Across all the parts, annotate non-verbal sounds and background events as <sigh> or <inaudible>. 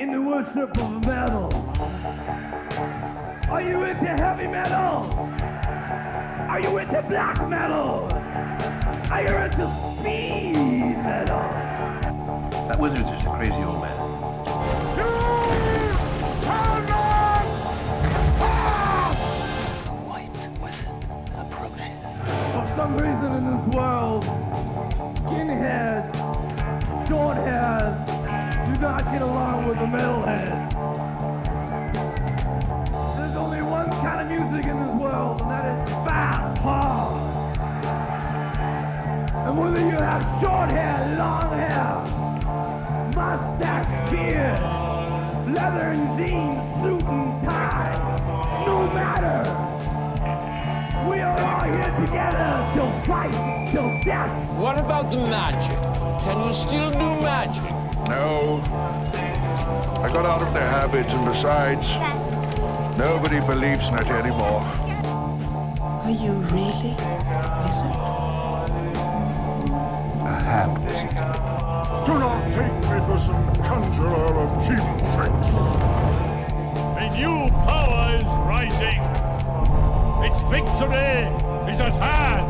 in the worship of metal. Are you into heavy metal? Are you into black metal? Are you into speed metal? That wizard is just a crazy old man. White wizard approaches. For some reason in this world, skinheads, short hairs do not get along with the metalheads. There's only one kind of music in this world, and that is fast, hard. And whether you have short hair, long hair, mustache, beard, leather and jeans, suit and tie, no matter. We are all here together till fight, till death. What about the magic? Can you still do magic? No. I got out of the habit, and besides, nobody believes in it anymore. Are you really wizard? A ham wizard. Do not take me for some conjurer of cheap tricks. A new power is rising. Its victory is at hand.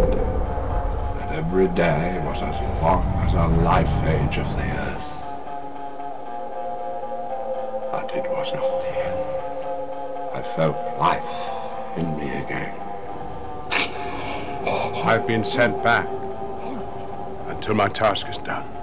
Every day was as long as a life age of the earth. But it was not the end. I felt life in me again. I've been sent back until my task is done.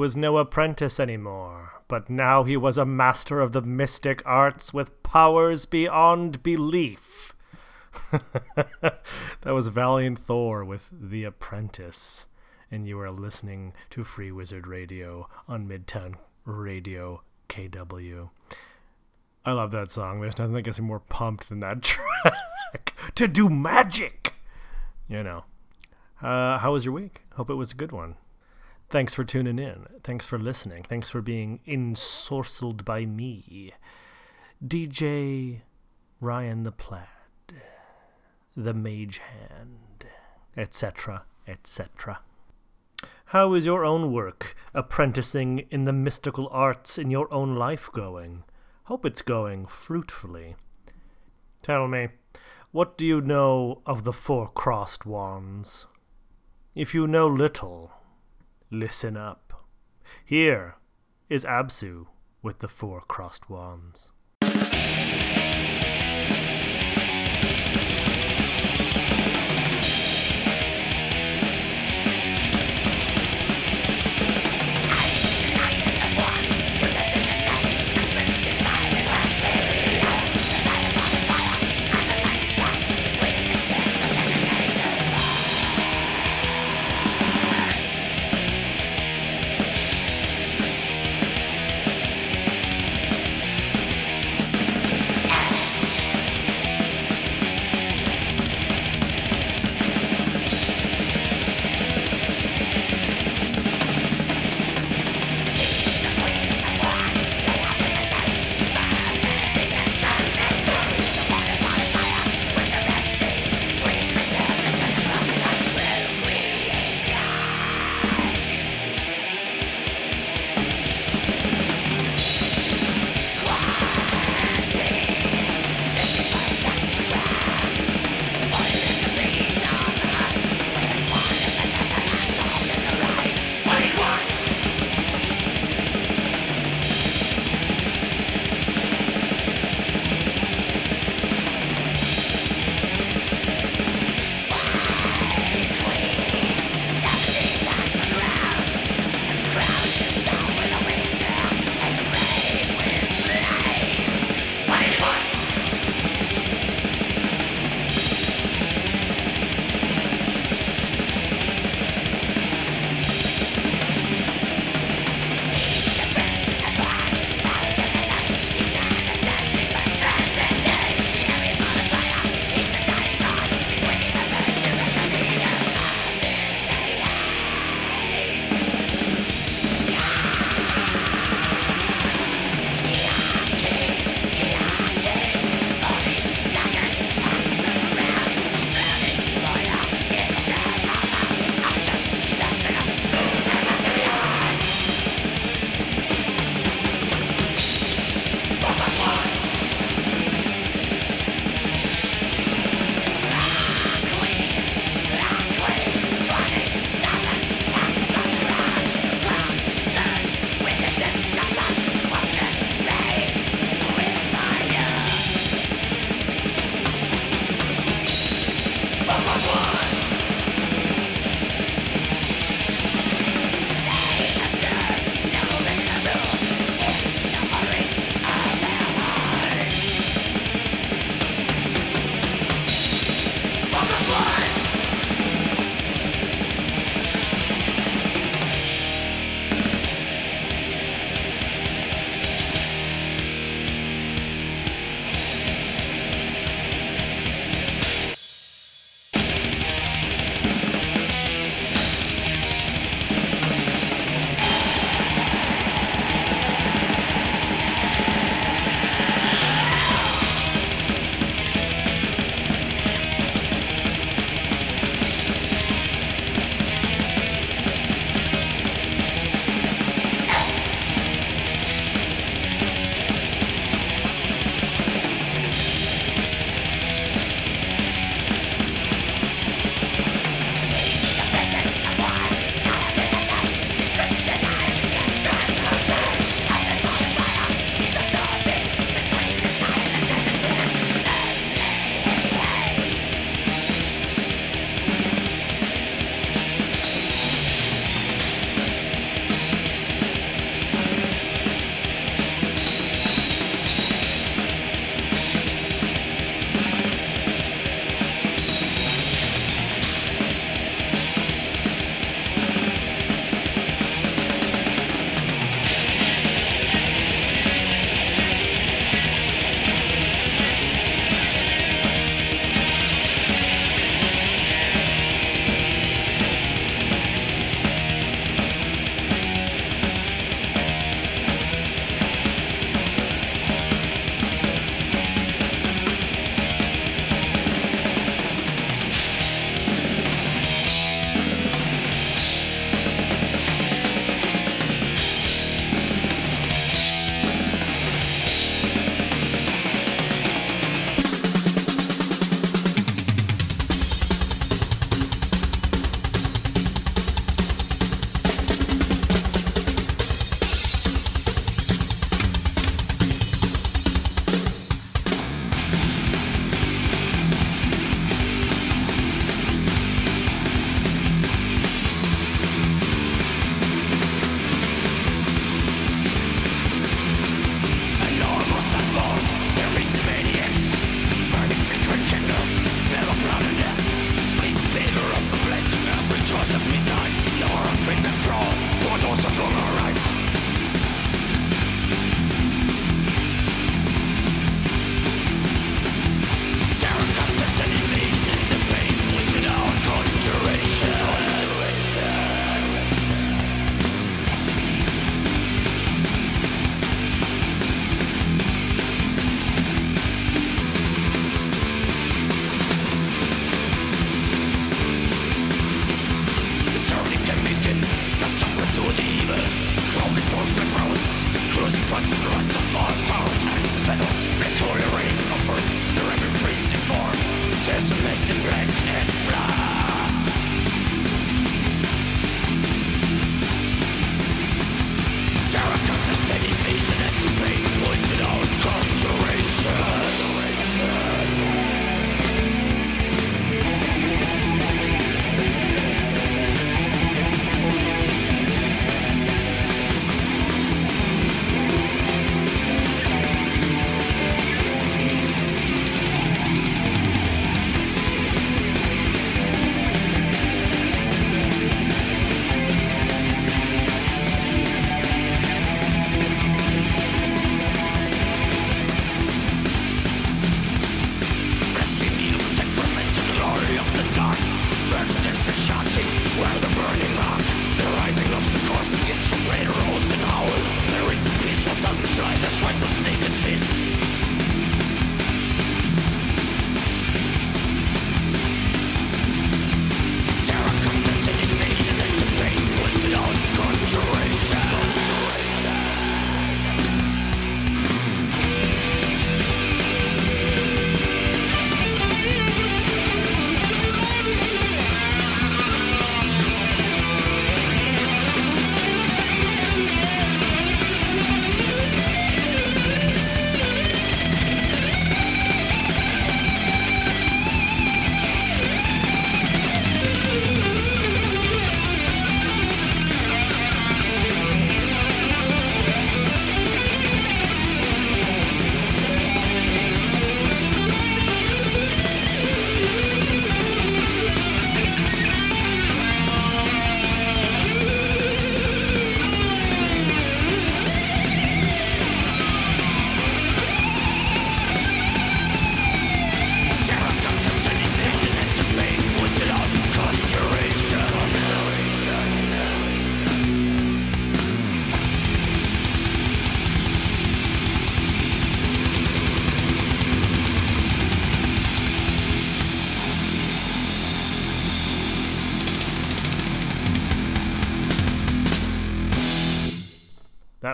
Was no apprentice anymore, but now he was a master of the mystic arts with powers beyond belief. <laughs> that was Valiant Thor with The Apprentice, and you are listening to Free Wizard Radio on Midtown Radio KW. I love that song. There's nothing that gets me more pumped than that <laughs> track. to do magic! You know. Uh, how was your week? Hope it was a good one. Thanks for tuning in. Thanks for listening. Thanks for being ensorcelled by me, DJ Ryan the Plaid, the Mage Hand, etc., etc. How is your own work, apprenticing in the mystical arts in your own life going? Hope it's going fruitfully. Tell me, what do you know of the four crossed wands? If you know little, listen up. Here is Absu with the four crossed wands.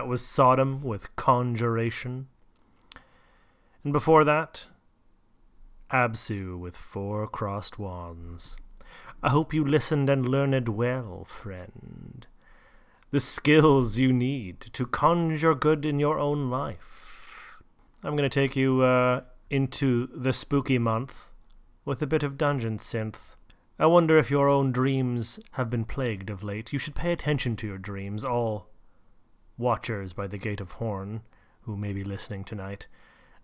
Was Sodom with Conjuration. And before that, Absu with Four Crossed Wands. I hope you listened and learned well, friend. The skills you need to conjure good in your own life. I'm going to take you uh, into the spooky month with a bit of dungeon synth. I wonder if your own dreams have been plagued of late. You should pay attention to your dreams, all watchers by the Gate of Horn, who may be listening tonight,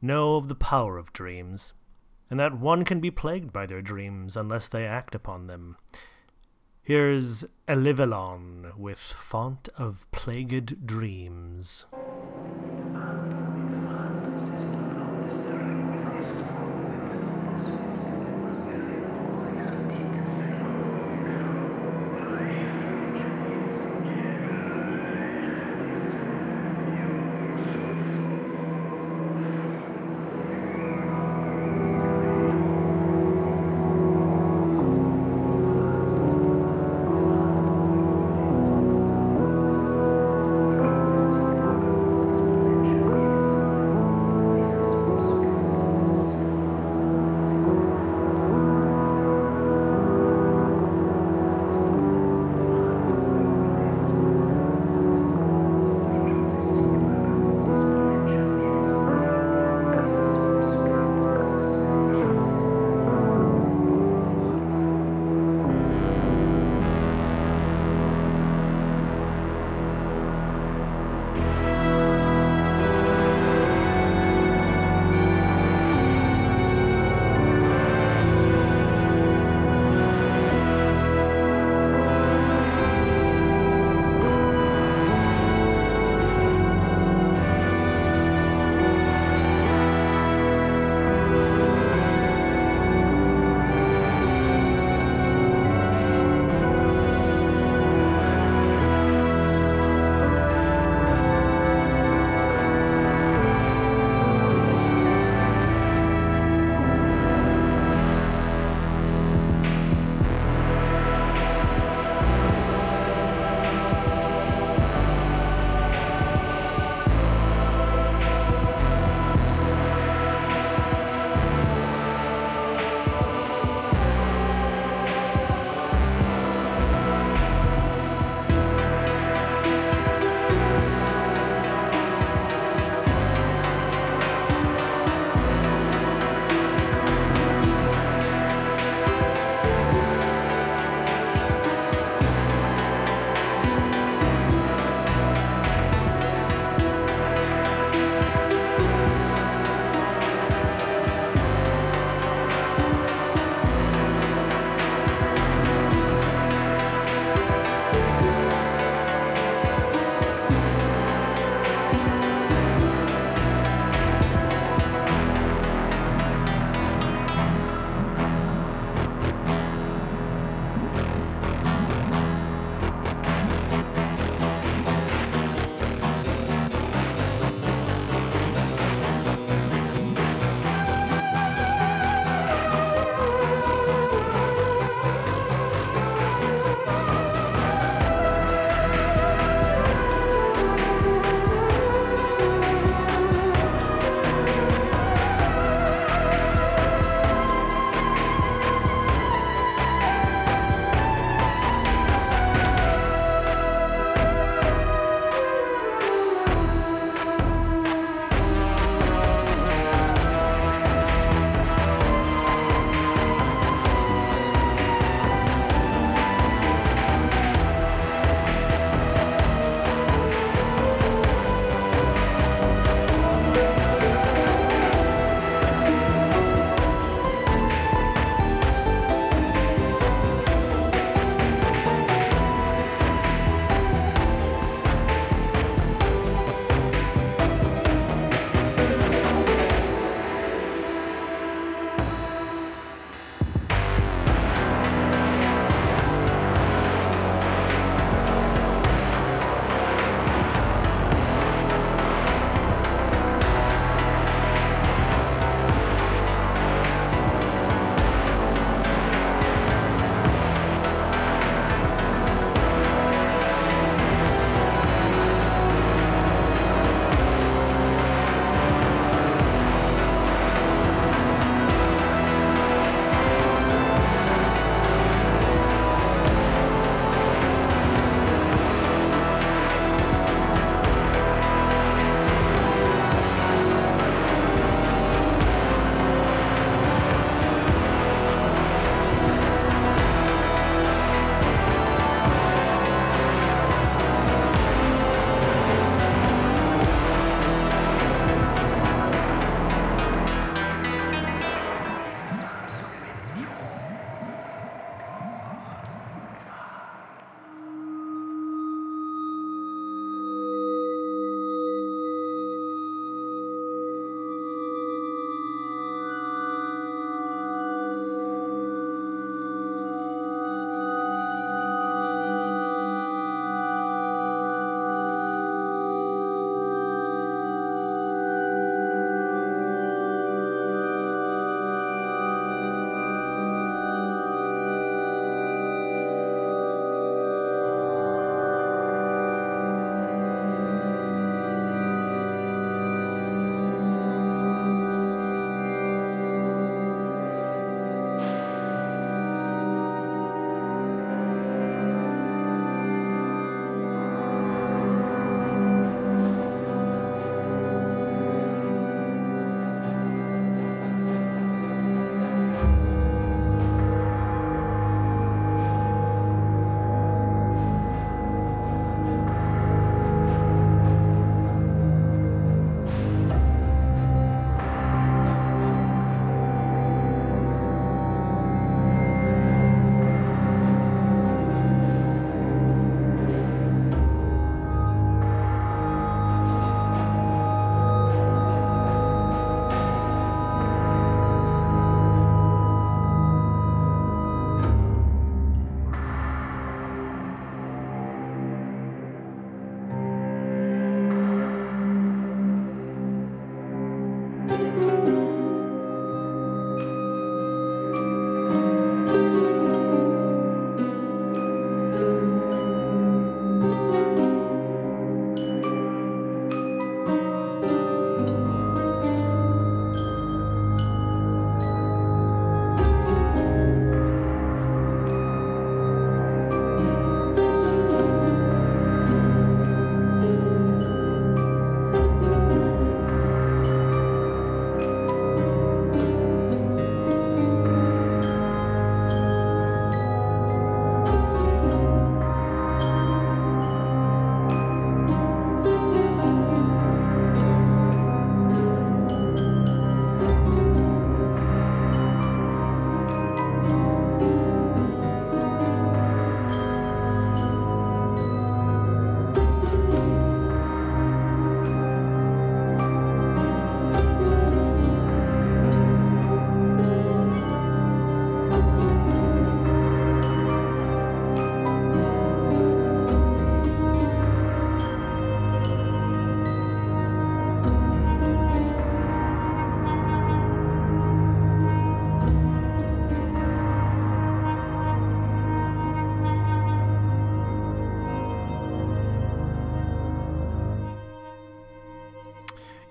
know of the power of dreams, and that one can be plagued by their dreams unless they act upon them. Here's Elivelon with Font of Plagued Dreams.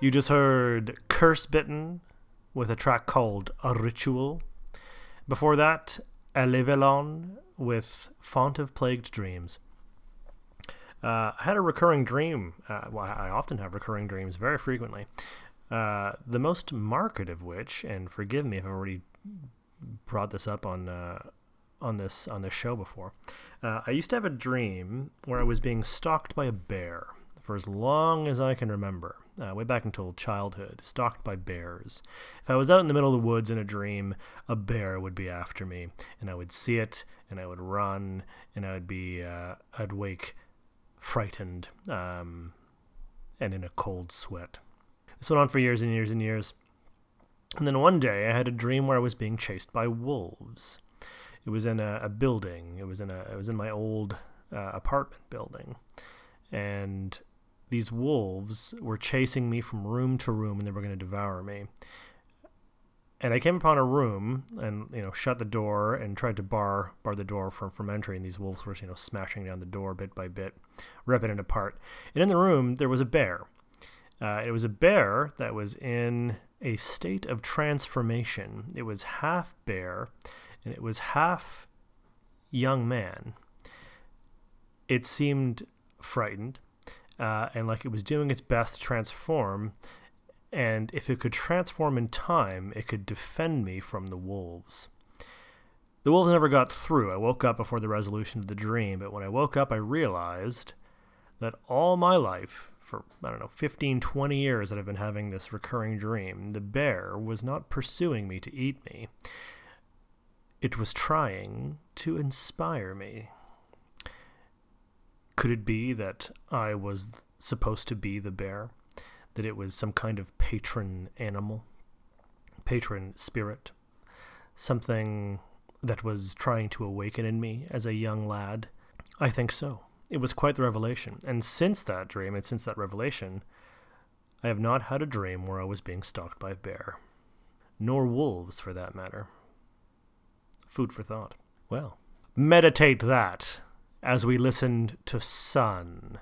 You just heard Curse Bitten with a track called A Ritual. Before that, Elevelon with Font of Plagued Dreams. Uh, I had a recurring dream. Uh, well, I often have recurring dreams very frequently. Uh, the most marked of which, and forgive me if I've already brought this up on uh, on this on this show before. Uh, I used to have a dream where I was being stalked by a bear for as long as I can remember, uh, way back until childhood, stalked by bears. If I was out in the middle of the woods in a dream, a bear would be after me, and I would see it, and I would run, and I would be, uh, I'd wake frightened, um, and in a cold sweat. This went on for years and years and years. And then one day I had a dream where I was being chased by wolves. It was in a, a building. It was in a. It was in my old uh, apartment building, and these wolves were chasing me from room to room, and they were going to devour me. And I came upon a room, and you know, shut the door and tried to bar bar the door from from entry. And these wolves were you know smashing down the door bit by bit, ripping it apart. And in the room there was a bear. Uh, it was a bear that was in a state of transformation. It was half bear and it was half young man. It seemed frightened uh, and like it was doing its best to transform. And if it could transform in time, it could defend me from the wolves. The wolves never got through. I woke up before the resolution of the dream, but when I woke up, I realized that all my life, for, I don't know, 15, 20 years that I've been having this recurring dream, the bear was not pursuing me to eat me. It was trying to inspire me. Could it be that I was supposed to be the bear? That it was some kind of patron animal? Patron spirit? Something that was trying to awaken in me as a young lad? I think so. It was quite the revelation. And since that dream and since that revelation, I have not had a dream where I was being stalked by a bear. Nor wolves, for that matter. Food for thought. Well, meditate that as we listened to Sunn.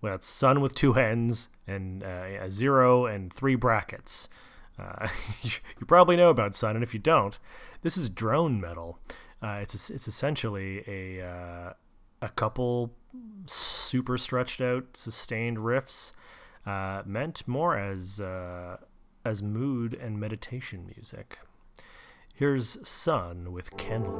Well, it's Sunn with two ends and uh, a zero and three brackets. Uh, <laughs> you probably know about Sunn, and if you don't, this is drone metal. Uh, it's it's essentially a uh, a couple super stretched out, sustained riffs, uh, meant more as uh, as mood and meditation music. Here's Sunn with Candle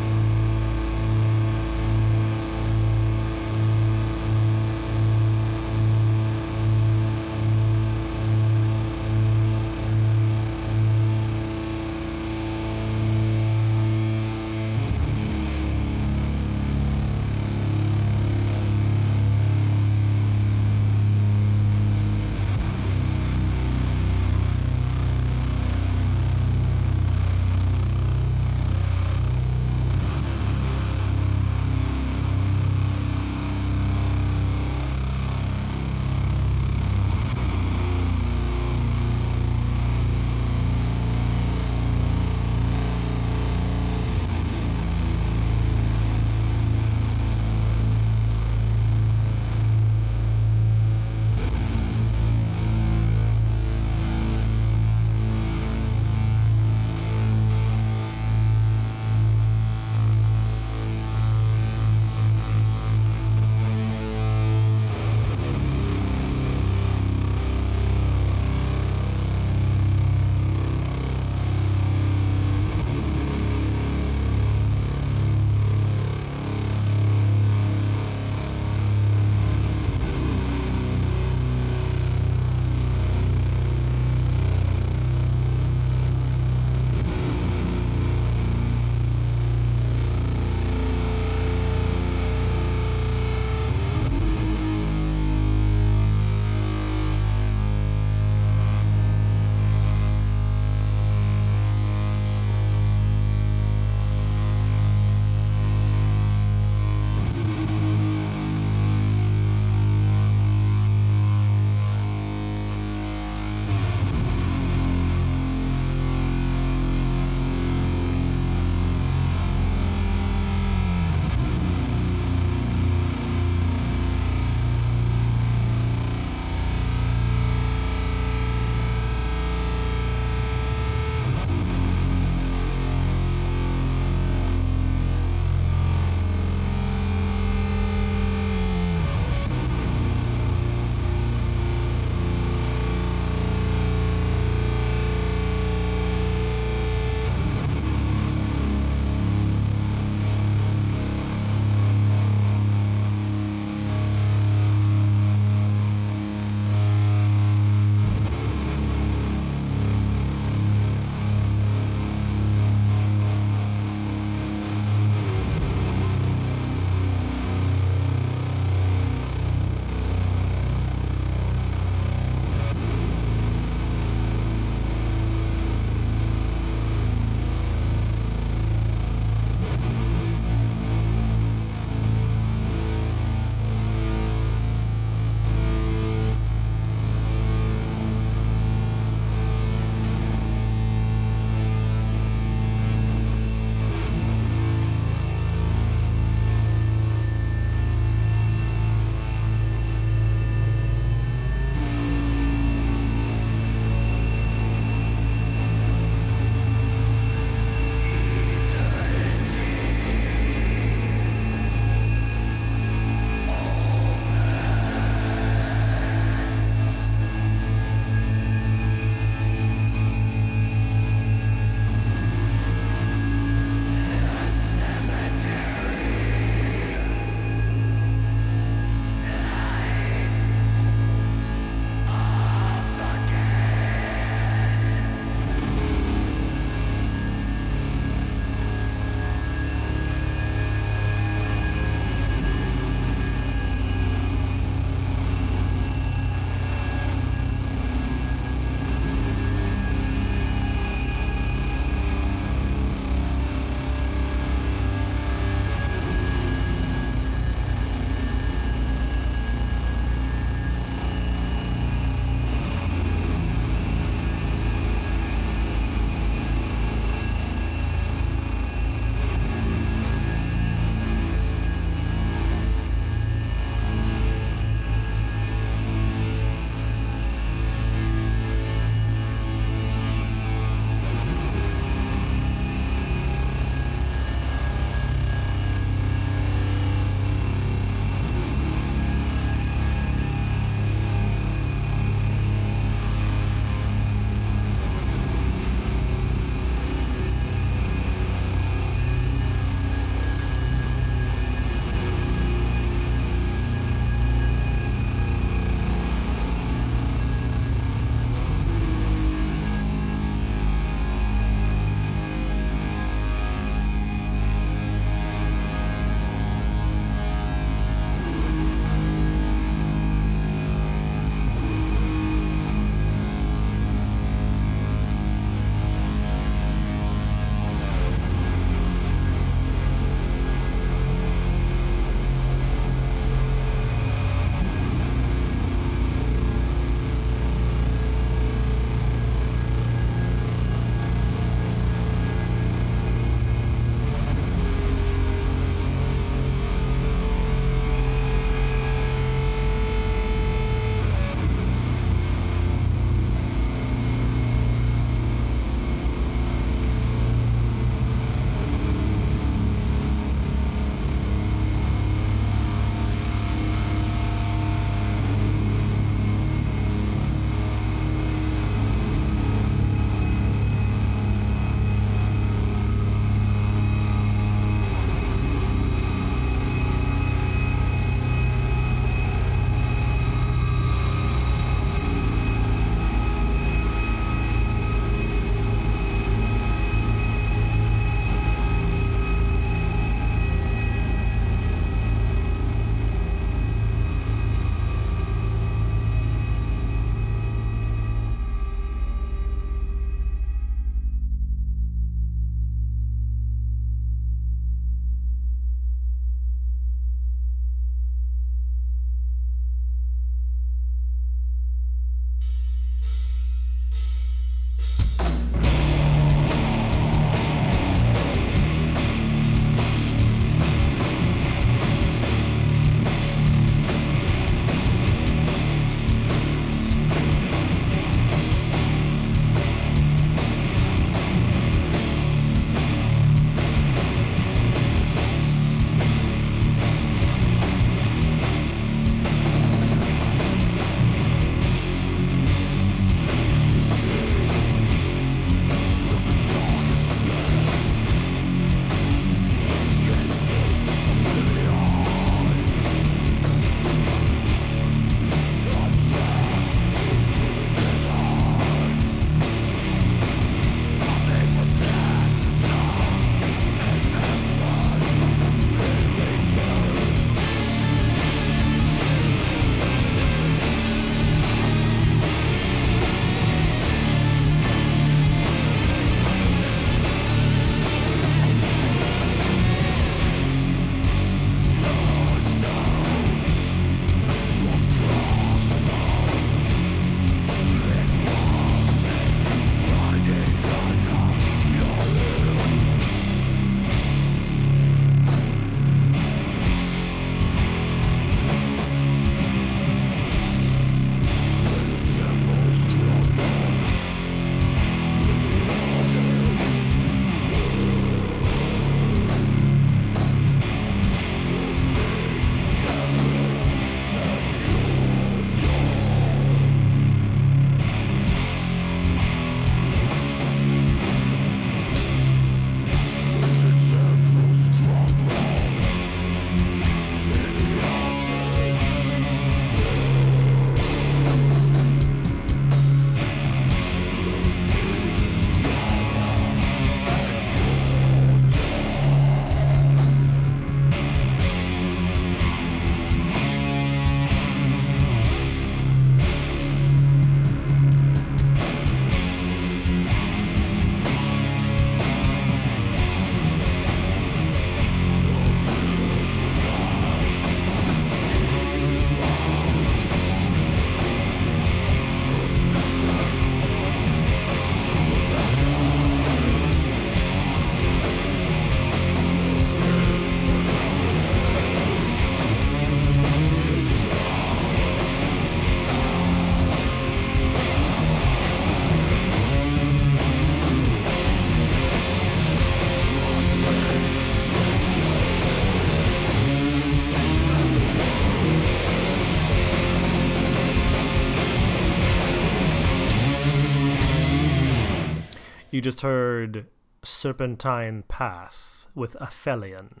You just heard Serpentine Path with Aphelion.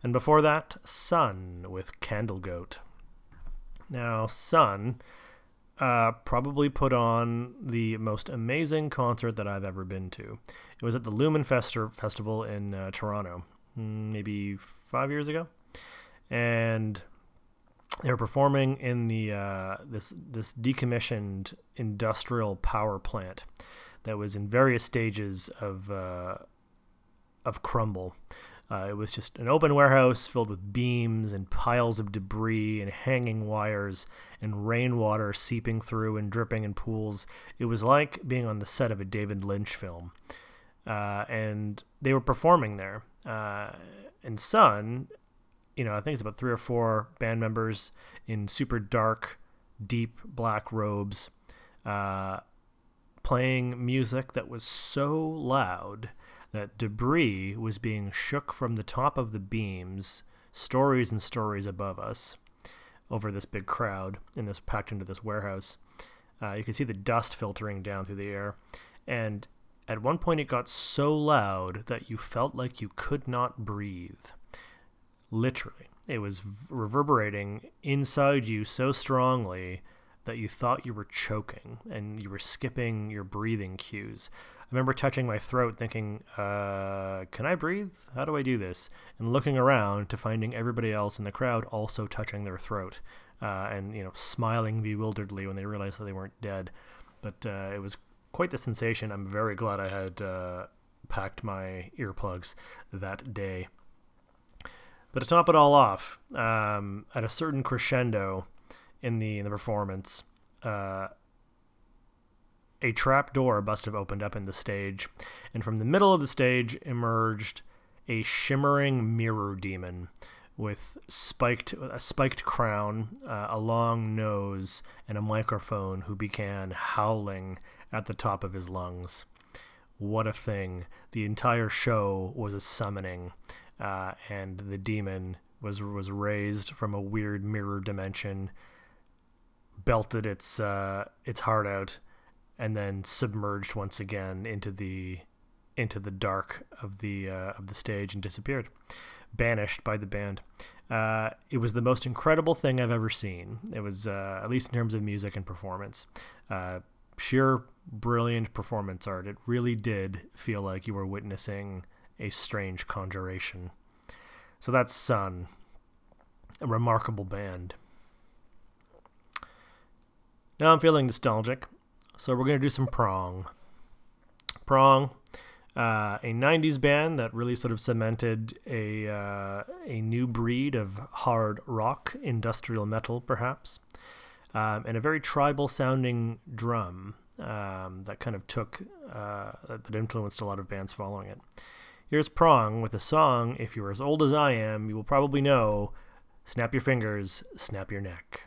And before that, Sunn with Candlegoat. Now, Sunn uh, probably put on the most amazing concert that I've ever been to. It was at the Luminato Festival in uh, Toronto, mm, maybe five years ago, and they were performing in the uh, this this decommissioned industrial power plant that was in various stages of uh, of crumble. Uh, it was just an open warehouse filled with beams and piles of debris and hanging wires and rainwater seeping through and dripping in pools. It was like being on the set of a David Lynch film. Uh, and they were performing there. Uh, and Sunn, you know, I think it's about three or four band members in super dark, deep black robes, uh, playing music that was so loud that debris was being shook from the top of the beams, stories and stories above us, over this big crowd in this packed into this warehouse. Uh, you could see the dust filtering down through the air, and at one point it got so loud that you felt like you could not breathe. Literally, it was reverberating inside you so strongly that you thought you were choking and you were skipping your breathing cues. I remember touching my throat, thinking, uh, "Can I breathe? How do I do this?" And looking around to finding everybody else in the crowd also touching their throat, uh, and you know, smiling bewilderedly when they realized that they weren't dead. But uh, it was quite the sensation. I'm very glad I had uh, packed my earplugs that day. But to top it all off, um, at a certain crescendo in the in the performance, uh, a trap door must have opened up in the stage, and from the middle of the stage emerged a shimmering mirror demon with spiked a spiked crown, uh, a long nose, and a microphone who began howling at the top of his lungs. What a thing. The entire show was a summoning, uh, and the demon was was raised from a weird mirror dimension, belted its uh, its heart out, and then submerged once again into the into the dark of the uh, of the stage and disappeared, banished by the band. Uh, it was the most incredible thing I've ever seen. It was uh, at least in terms of music and performance, uh, sheer brilliant performance art. It really did feel like you were witnessing a strange conjuration. So that's Sunn, a remarkable band. Now I'm feeling nostalgic. So we're going to do some Prong. Prong, uh, a 90s band that really sort of cemented a, uh, a new breed of hard rock, industrial metal, perhaps, um, and a very tribal sounding drum um, that kind of took, uh, that influenced a lot of bands following it. Here's Prong with a song, if you're as old as I am, you will probably know Snap Your Fingers, Snap Your Neck.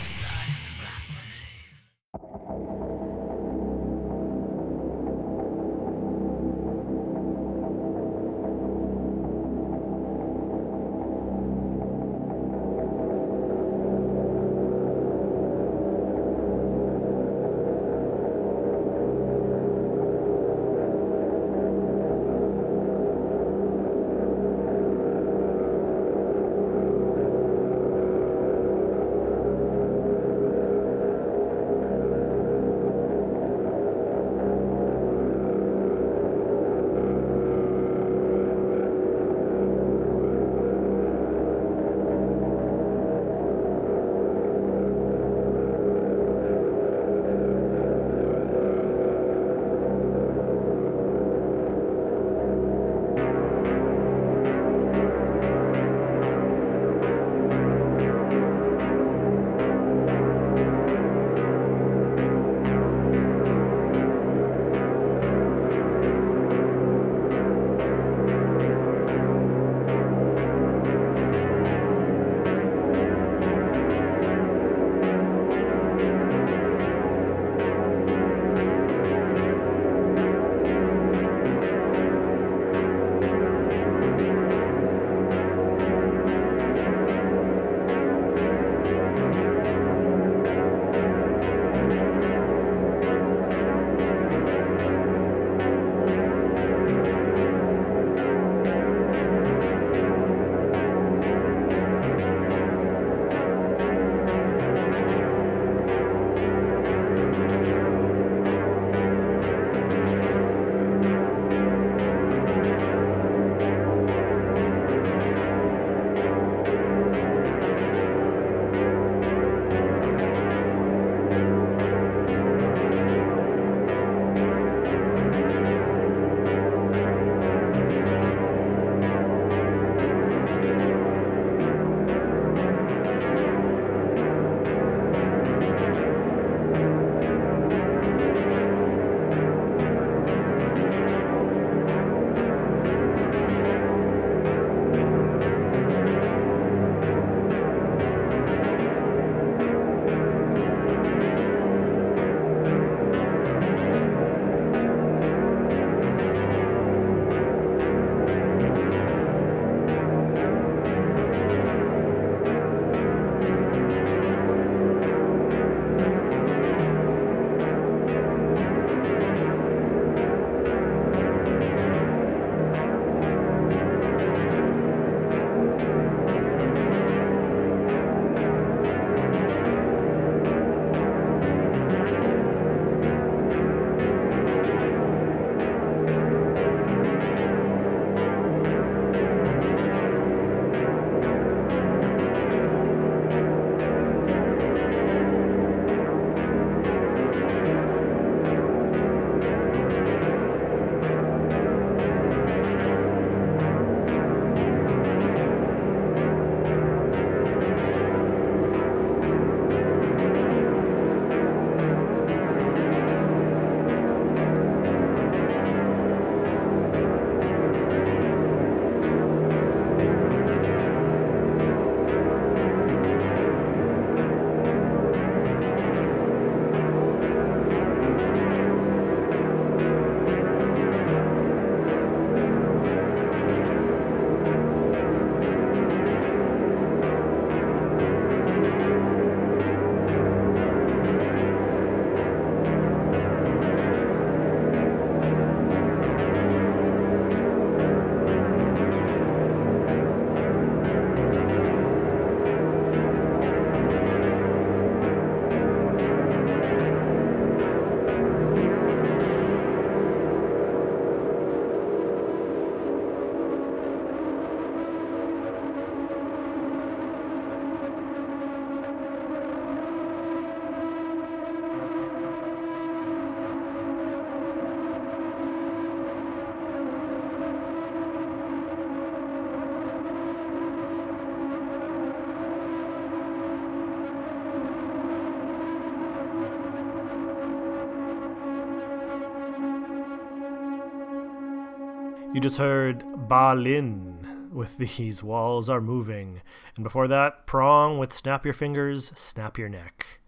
You just heard Balin with These Walls Are Moving. And before that, Prong with Snap Your Fingers, Snap Your Neck.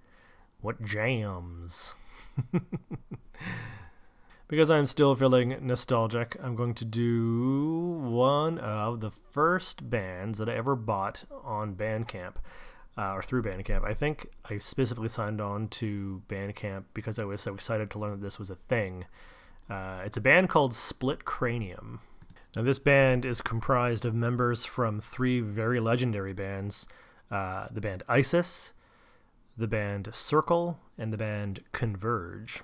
What jams! <laughs> because I'm still feeling nostalgic, I'm going to do one of the first bands that I ever bought on Bandcamp. Uh, or through Bandcamp. I think I specifically signed on to Bandcamp because I was so excited to learn that this was a thing. Uh, it's a band called Split Cranium. Now, this band is comprised of members from three very legendary bands uh, the band Isis, the band Circle, and the band Converge.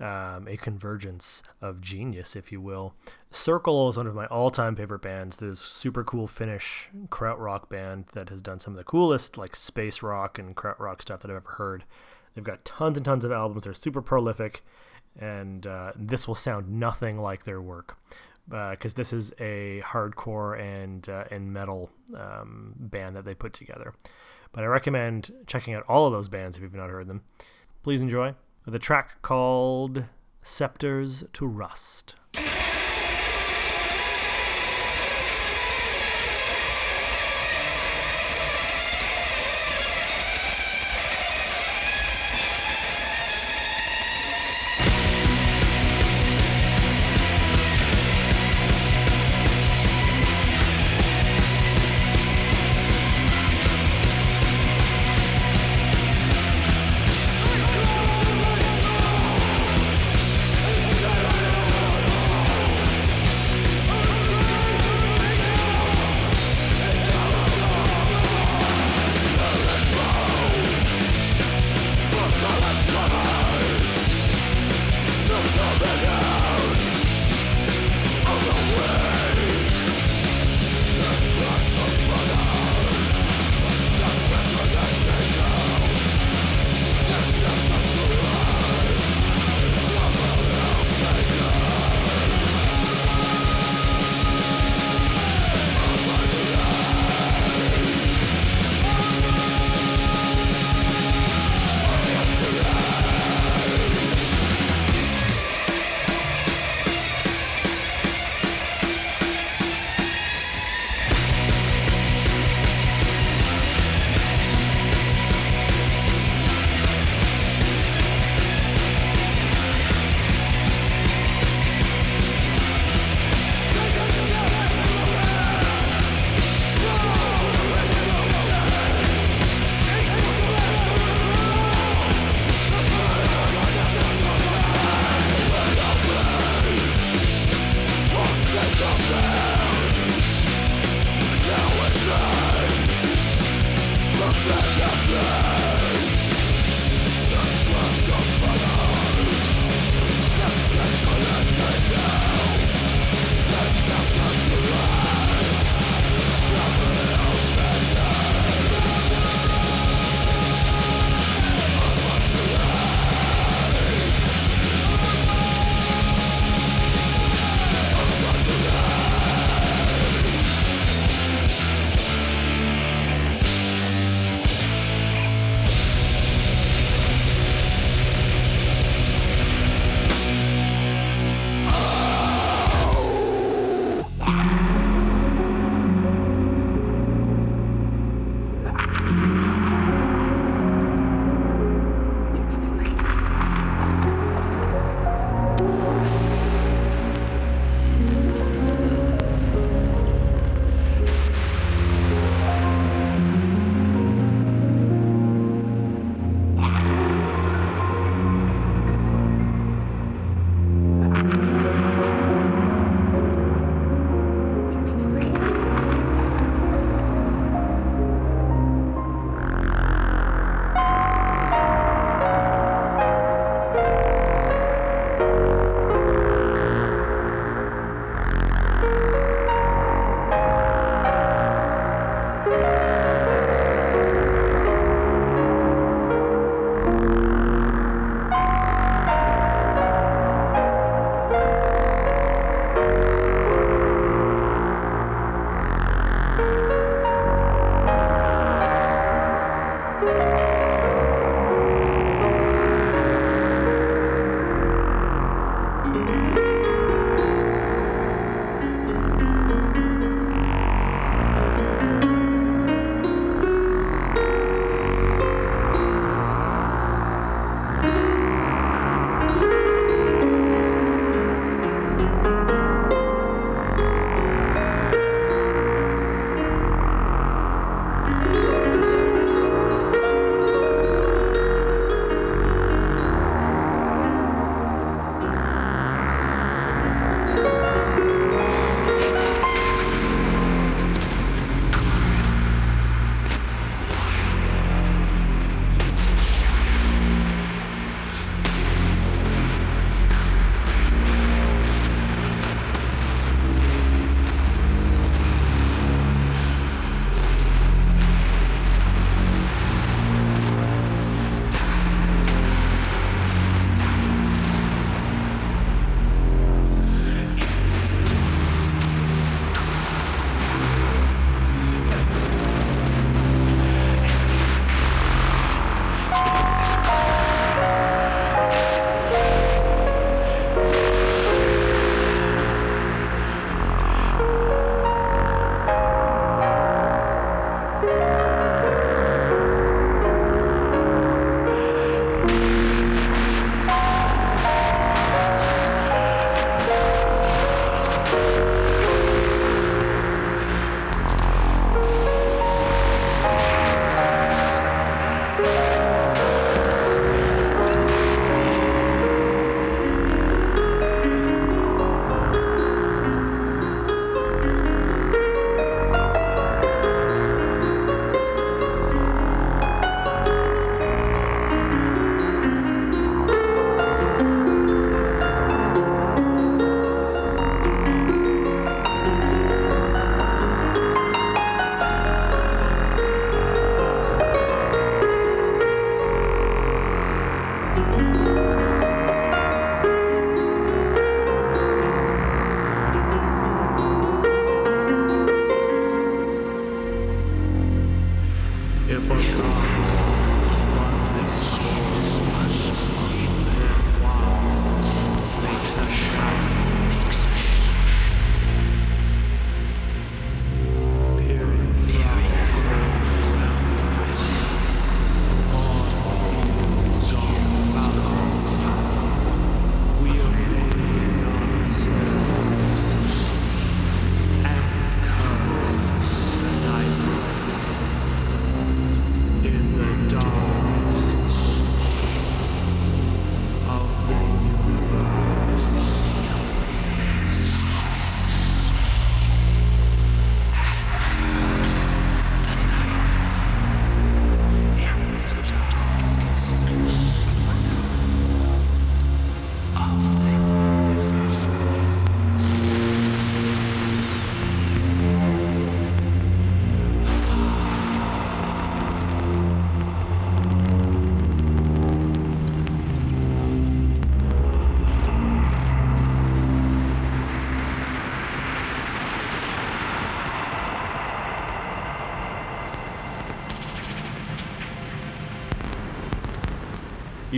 Um, a convergence of genius, if you will. Circle is one of my all time favorite bands. This super cool Finnish krautrock band that has done some of the coolest, like space rock and krautrock stuff that I've ever heard. They've got tons and tons of albums. They're super prolific, and uh, this will sound nothing like their work because uh, this is a hardcore and uh, and metal um, band that they put together. But I recommend checking out all of those bands if you've not heard them. Please enjoy a track called Scepters to Rust.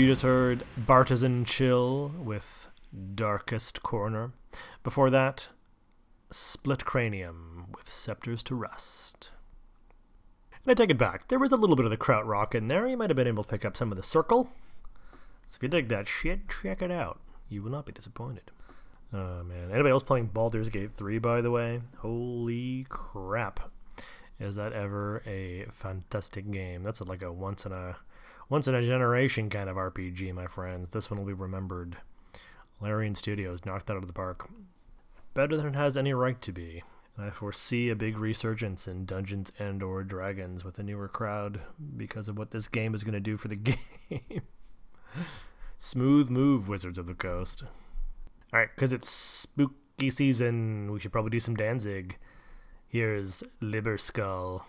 You just heard Bartizan Chill with Darkest Corner. Before that, Split Cranium with Scepters to Rust. And I take it back. There was a little bit of the krautrock in there. You might have been able to pick up some of the circle. So if you dig that shit, check it out. You will not be disappointed. Oh man. Anybody else playing Baldur's Gate 3 by the way? Holy crap. Is that ever a fantastic game? That's like a once in a once in a generation kind of RPG, my friends. This one will be remembered. Larian Studios knocked out of the park. Better than it has any right to be. I foresee a big resurgence in Dungeons and or Dragons with a newer crowd because of what this game is going to do for the <laughs> game. Smooth move, Wizards of the Coast. Alright, because it's spooky season, we should probably do some Danzig. Here's Liber Skull.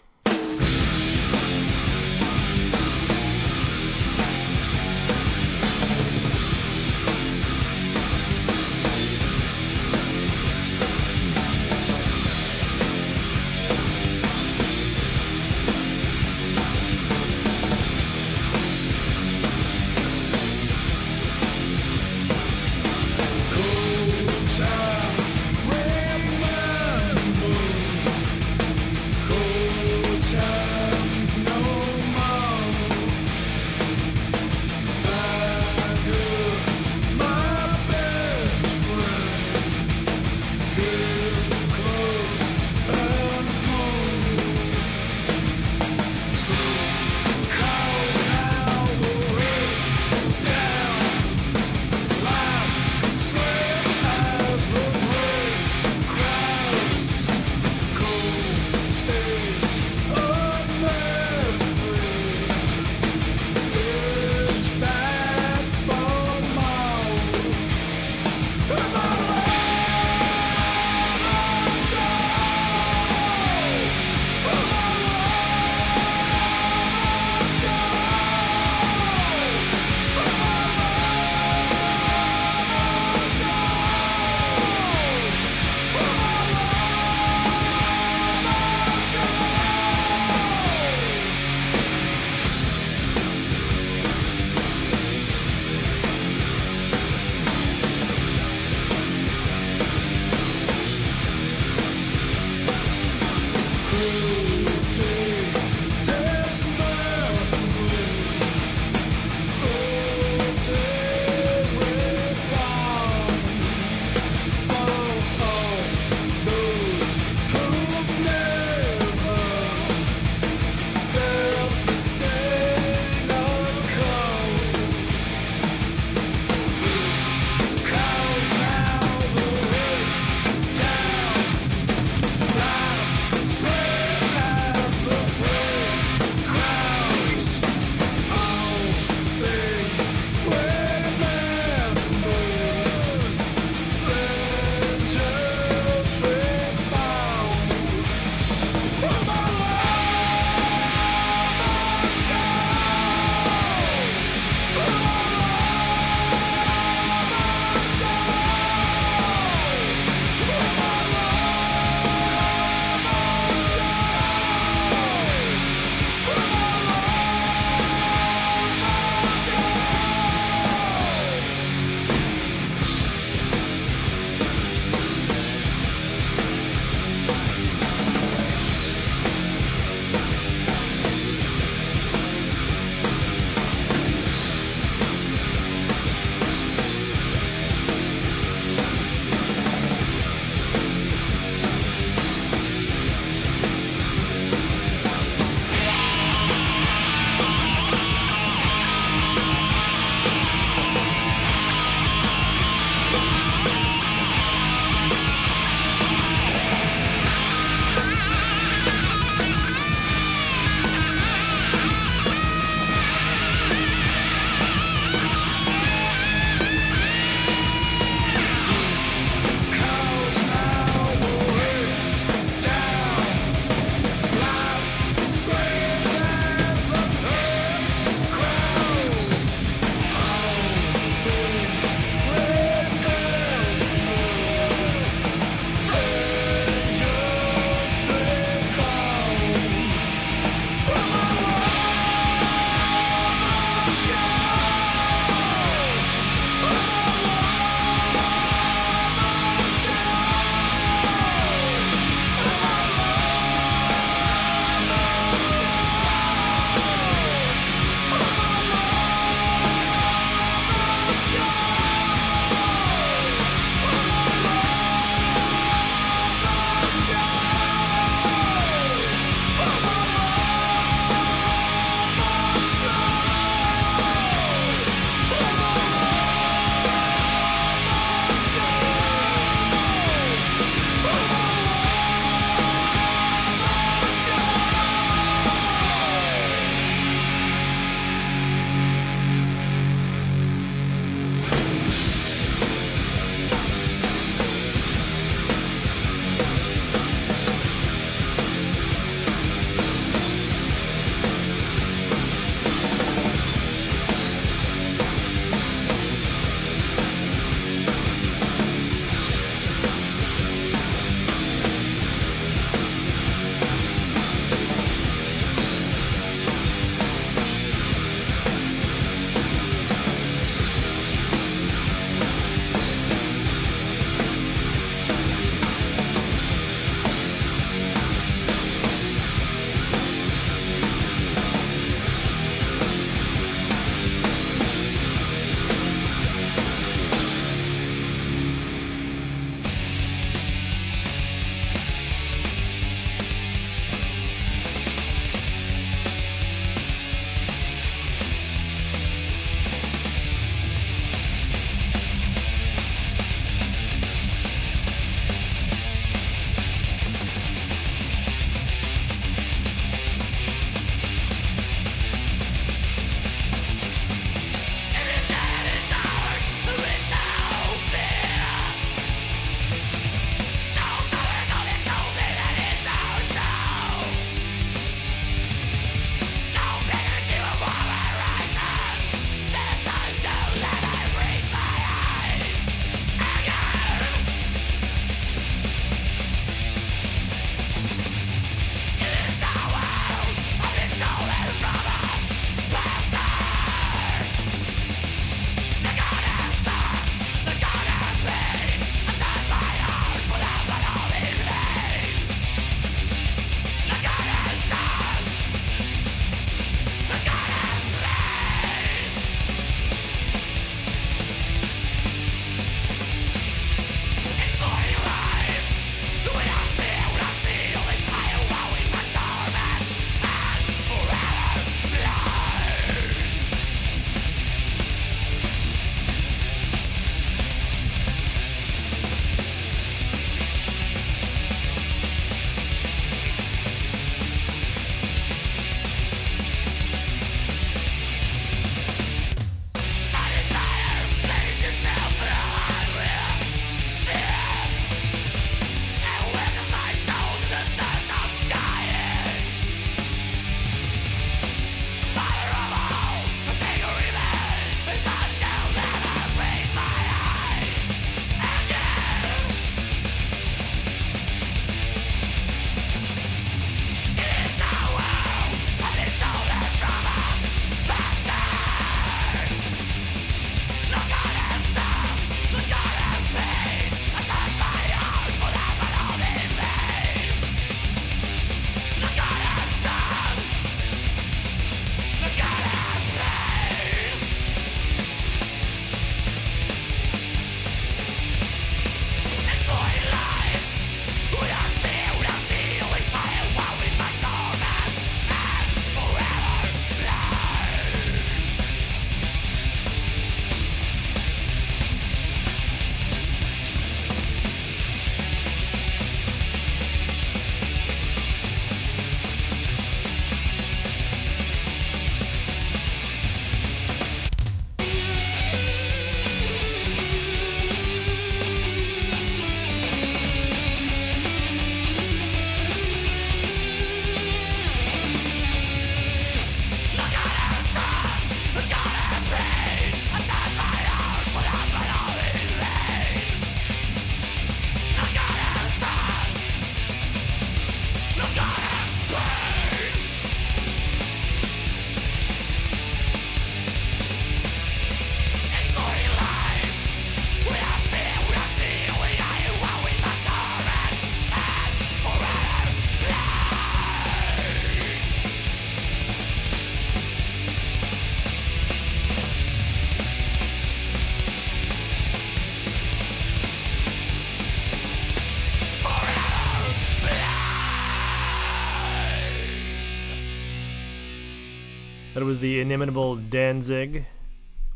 That was the inimitable Danzig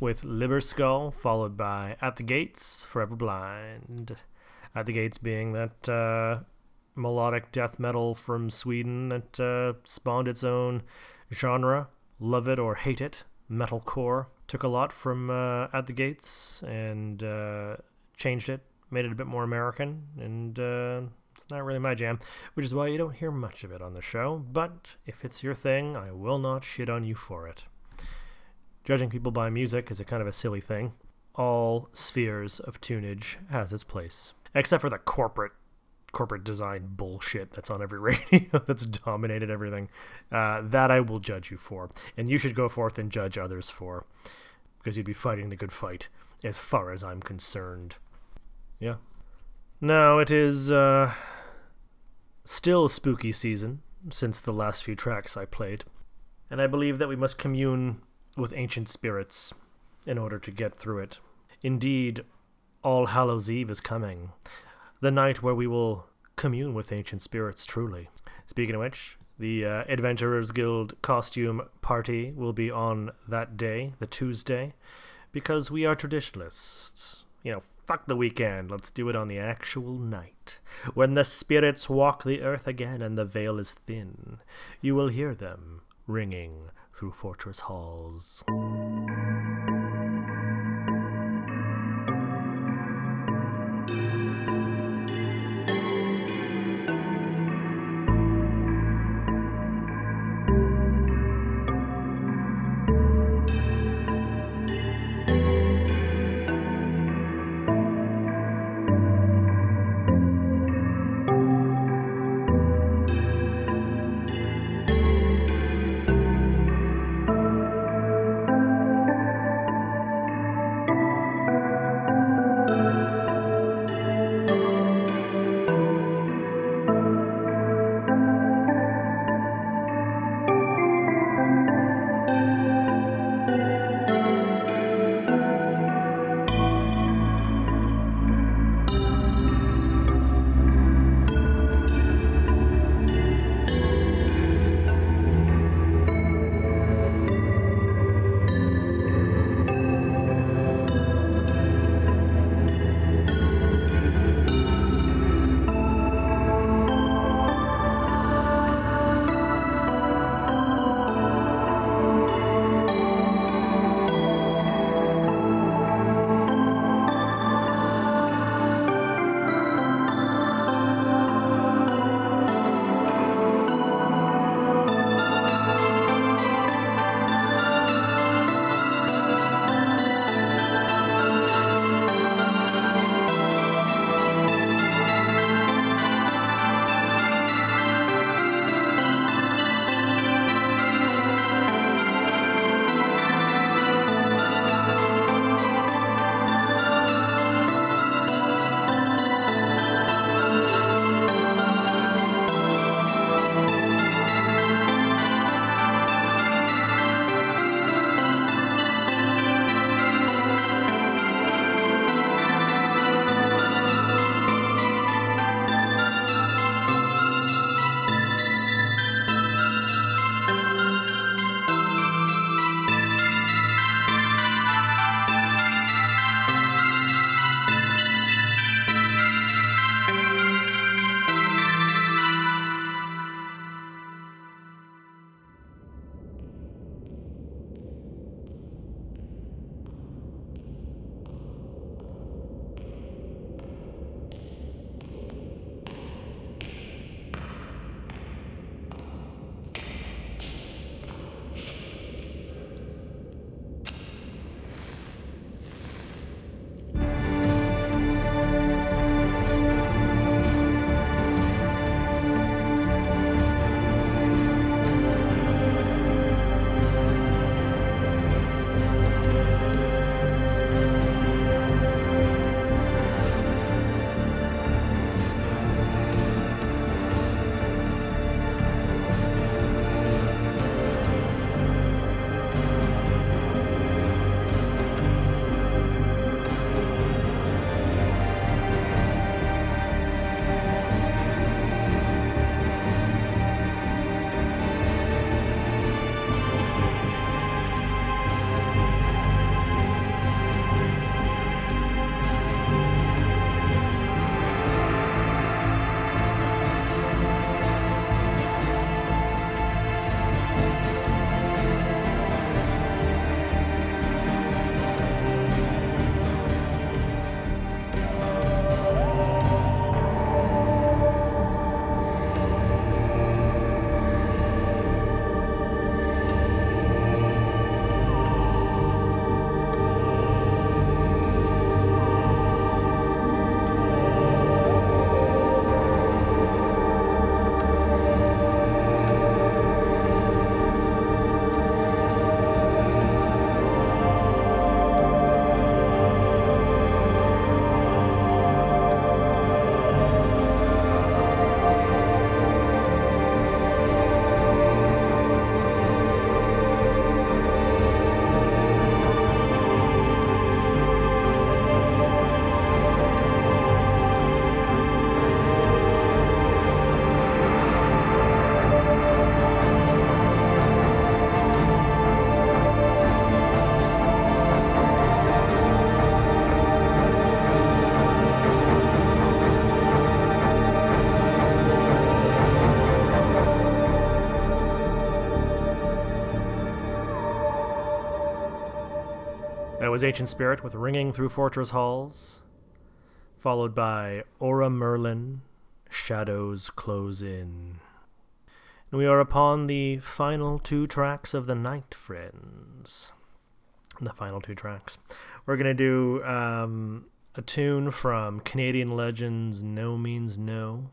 with Liberskull, followed by At the Gates, Forever Blind. At the Gates being that uh, melodic death metal from Sweden that uh, spawned its own genre. Love it or hate it, metalcore. Took a lot from uh, At the Gates and uh, changed it, made it a bit more American, and uh, not really my jam, which is why you don't hear much of it on the show. But if it's your thing, I will not shit on you for it. Judging people by music is a kind of a silly thing. All spheres of tunage has its place, except for the corporate corporate design bullshit that's on every <laughs> radio that's dominated everything. Uh, that I will judge you for, and you should go forth and judge others for, because you'd be fighting the good fight, as far as I'm concerned. Yeah. No, it is uh, still spooky season since the last few tracks I played, and I believe that we must commune with ancient spirits in order to get through it. Indeed, All Hallows Eve is coming, the night where we will commune with ancient spirits truly. Speaking of which, the uh, Adventurers Guild costume party will be on that day, the Tuesday, because we are traditionalists. You know, fuck the weekend, let's do it on the actual night. When the spirits walk the earth again and the veil is thin, you will hear them ringing through fortress halls. Was Ancient Spirit with Ringing Through Fortress Halls, followed by Aura Merlin, Shadows Close In. And we are upon the final two tracks of the night, friends. The final two tracks. We're going to do um, a tune from Canadian Legends NoMeansNo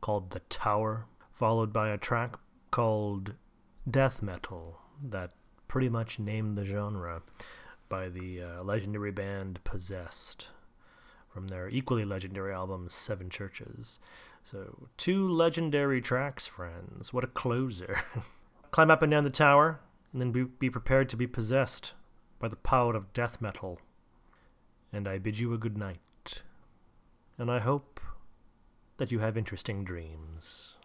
called The Tower, followed by a track called Death Metal that pretty much named the genre by the uh, legendary band Possessed from their equally legendary album Seven Churches. So, two legendary tracks, friends. What a closer. <laughs> Climb up and down the tower, and then be, be prepared to be possessed by the power of death metal. And I bid you a good night. And I hope that you have interesting dreams.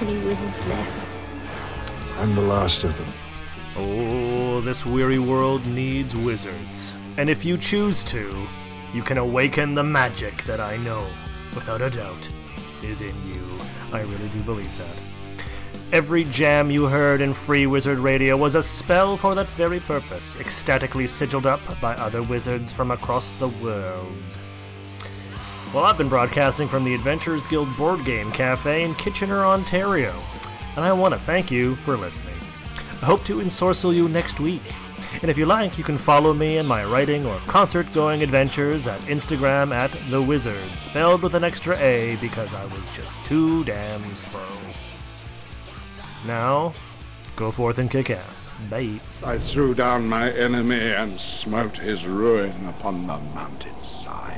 Any wizards left. I'm the last of them. Oh, this weary world needs wizards. And if you choose to, you can awaken the magic that I know, without a doubt, is in you. I really do believe that. Every jam you heard in Free Wizard Radio was a spell for that very purpose, ecstatically sigiled up by other wizards from across the world. Well, I've been broadcasting from the Adventurers Guild Board Game Cafe in Kitchener, Ontario, and I want to thank you for listening. I hope to ensorcel you next week. And if you like, you can follow me in my writing or concert going adventures at Instagram at The Wizard, spelled with an extra A because I was just too damn slow. Now, go forth and kick ass. Bye. I threw down my enemy and smote his ruin upon the mountainside.